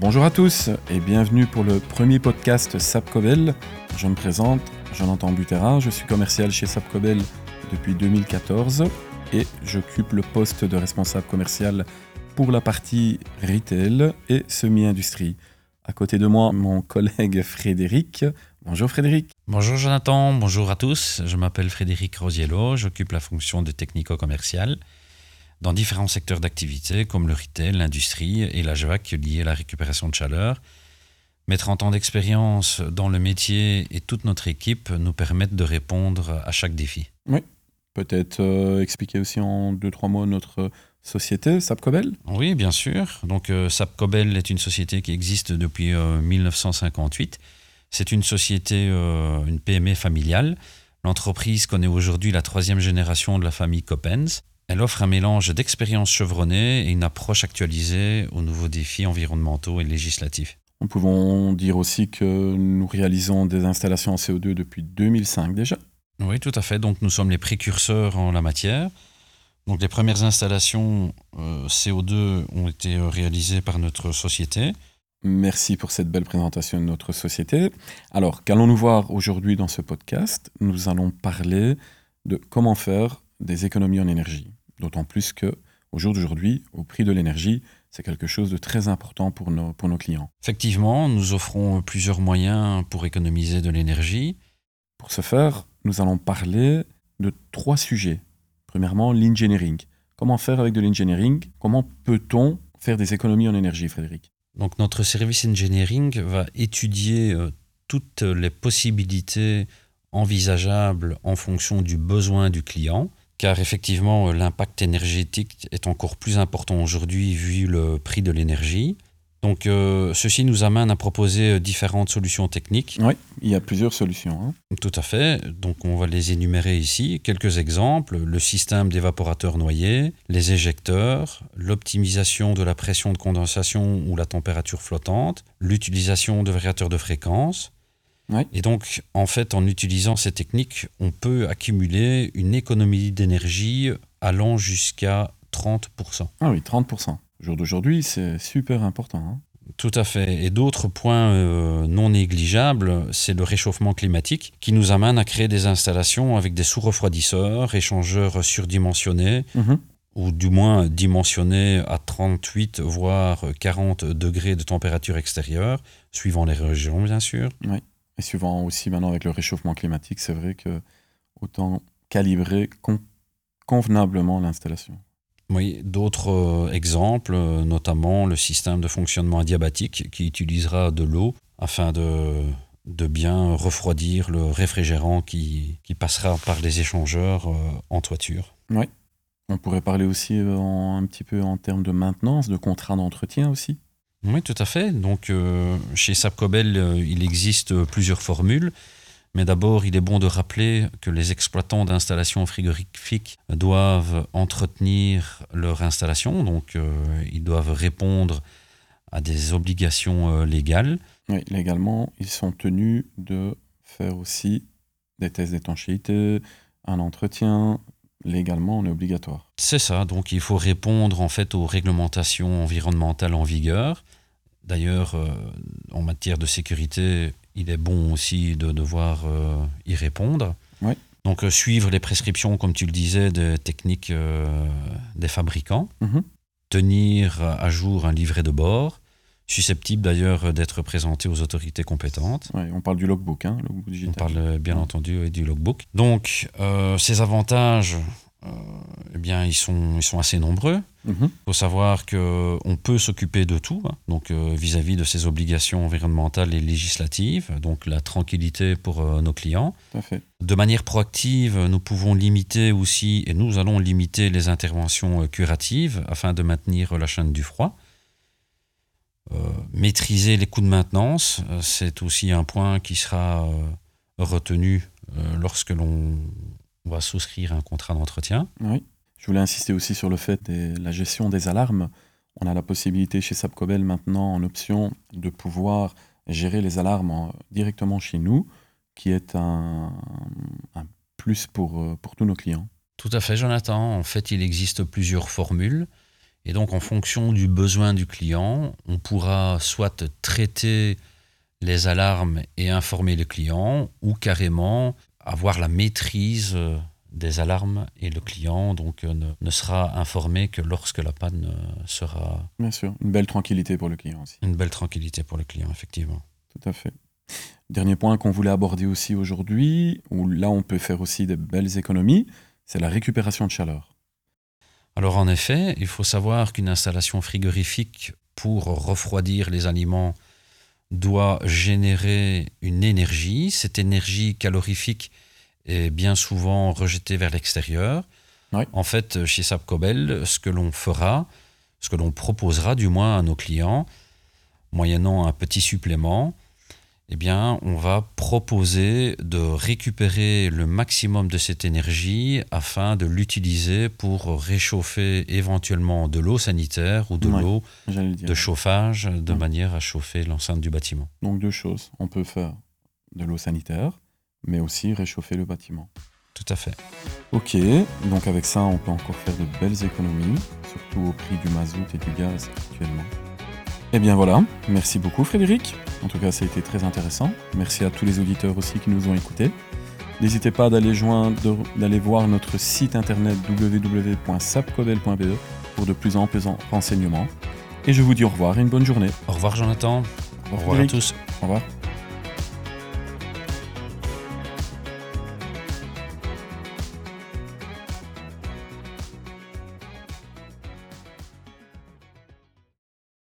Bonjour à tous et bienvenue pour le premier podcast Sapcobel. Je me présente, Jonathan Butera, je suis commercial chez Sapcobel depuis 2014 et j'occupe le poste de responsable commercial pour la partie retail et semi-industrie. À côté de moi, mon collègue Frédéric. Bonjour Frédéric. Bonjour Jonathan, bonjour à tous. Je m'appelle Frédéric Rosiello, j'occupe la fonction de technico-commercial dans différents secteurs d'activité comme le retail, l'industrie et la JVAC liée à la récupération de chaleur. Mes 30 ans d'expérience dans le métier et toute notre équipe nous permettent de répondre à chaque défi. Oui, peut-être euh, expliquer aussi en deux, trois mots notre société, Sapcobel Oui, bien sûr. Donc euh, Sapcobel est une société qui existe depuis 1958. Euh, C'est une société, une PME familiale. L'entreprise connaît aujourd'hui la troisième génération de la famille Coppens. Elle offre un mélange d'expériences chevronnées et une approche actualisée aux nouveaux défis environnementaux et législatifs. Nous pouvons dire aussi que nous réalisons des installations en CO2 depuis 2005 déjà. Oui, tout à fait. Donc nous sommes les précurseurs en la matière. Donc les premières installations euh, CO2 ont été euh, réalisées par notre société. Merci pour cette belle présentation de notre société. Alors, qu'allons-nous voir aujourd'hui dans ce podcast? Nous allons parler de comment faire des économies en énergie. D'autant plus que au jour d'aujourd'hui, au prix de l'énergie, c'est quelque chose de très important pour nos, pour nos clients. Effectivement, nous offrons plusieurs moyens pour économiser de l'énergie. Pour ce faire, nous allons parler de trois sujets. Premièrement, l'engineering. Comment faire avec de l'engineering? Comment peut-on faire des économies en énergie, Frédéric? Donc notre service engineering va étudier euh, toutes les possibilités envisageables en fonction du besoin du client car effectivement euh, l'impact énergétique est encore plus important aujourd'hui vu le prix de l'énergie. Donc euh, ceci nous amène à proposer euh, différentes solutions techniques. Oui, il y a plusieurs solutions. Hein. Tout à fait. Donc on va les énumérer ici. Quelques exemples. Le système d'évaporateur noyé, les éjecteurs, l'optimisation de la pression de condensation ou la température flottante, l'utilisation de variateurs de fréquence, et donc, en fait, en utilisant ces techniques, on peut accumuler une économie d'énergie allant jusqu'à 30%. Ah oui, 30%. Au jour d'aujourd'hui, c'est super important. Hein. Tout à fait. Et d'autres points euh, non négligeables, c'est le réchauffement climatique qui nous amène à créer des installations avec des sous-refroidisseurs, échangeurs surdimensionnés, mhm. ou du moins dimensionnés à 38 voire 40 degrés de température extérieure, suivant les régions bien sûr. Oui. Et suivant aussi maintenant avec le réchauffement climatique, c'est vrai que autant calibrer convenablement l'installation. Oui, d'autres euh, exemples, euh, notamment le système de fonctionnement adiabatique qui utilisera de l'eau afin de, de bien refroidir le réfrigérant qui, qui passera par les échangeurs euh, en toiture. Oui. On pourrait parler aussi un petit peu en termes de maintenance, de contrat d'entretien aussi. Oui, tout à fait. Donc, euh, chez Sapcobel, euh, il existe plusieurs formules. Mais d'abord, il est bon de rappeler que les exploitants d'installations frigorifiques doivent entretenir leur installation. Donc, euh, ils doivent répondre à des obligations légales. Oui, légalement, ils sont tenus de faire aussi des tests d'étanchéité, un entretien, légalement, on est obligatoire. C'est ça, donc il faut répondre en fait aux réglementations environnementales en vigueur. D'ailleurs, euh, en matière de sécurité, il est bon aussi de devoir euh, y répondre. Donc euh, suivre les prescriptions, comme tu le disais, des techniques des fabricants. Mhm. Tenir à jour un livret de bord, susceptible d'ailleurs d'être présenté aux autorités compétentes. on parle du logbook, hein, On parle bien entendu du logbook. Donc, ces avantages, eh bien, ils sont, ils sont assez nombreux. Il mhm. faut savoir qu'on peut s'occuper de tout, hein. donc euh, vis-à-vis de ces obligations environnementales et législatives, donc la tranquillité pour euh, nos clients. De manière proactive, nous pouvons limiter aussi, et nous allons limiter les interventions euh, curatives afin de maintenir la chaîne du froid. Maîtriser les coûts de maintenance, c'est aussi un point qui sera retenu lorsque l'on va souscrire un contrat d'entretien. Oui. Je voulais insister aussi sur le fait de la gestion des alarmes. On a la possibilité chez Sapcobel maintenant en option de pouvoir gérer les alarmes directement chez nous, qui est un, plus pour, pour tous nos clients. Tout à fait, Jonathan. En fait, il existe plusieurs formules. Et donc, en fonction du besoin du client, on pourra soit traiter les alarmes et informer le client, ou carrément avoir la maîtrise euh, des alarmes et le client donc euh, ne, sera informé que lorsque la panne sera. Bien sûr, une belle tranquillité pour le client aussi. Une belle tranquillité pour le client, effectivement. Tout à fait. Dernier point qu'on voulait aborder aussi aujourd'hui, où là on peut faire aussi de belles économies, c'est la récupération de chaleur. Alors en effet, il faut savoir qu'une installation frigorifique pour refroidir les aliments doit générer une énergie. Cette énergie calorifique est bien souvent rejetée vers l'extérieur. En fait, chez Sapcobel, ce que l'on fera, ce que l'on proposera du moins à nos clients, moyennant un petit supplément, eh bien, on va proposer de récupérer le maximum de cette énergie afin de l'utiliser pour réchauffer éventuellement de l'eau sanitaire ou de l'eau de chauffage de manière à chauffer l'enceinte du bâtiment. Donc deux choses. On peut faire de l'eau sanitaire, mais aussi réchauffer le bâtiment. Tout à fait. Ok, donc avec ça, on peut encore faire de belles économies, surtout au prix du mazout et du gaz actuellement. Eh bien voilà, merci beaucoup Frédéric. En tout cas, ça a été très intéressant. Merci à tous les auditeurs aussi qui nous ont écoutés. N'hésitez pas d'aller joindre, d'aller voir notre site internet www.sapcobel.be pour de plus amples renseignements. Et je vous dis au revoir et une bonne journée. Au revoir Jonathan. Au revoir, au revoir à tous. Au revoir.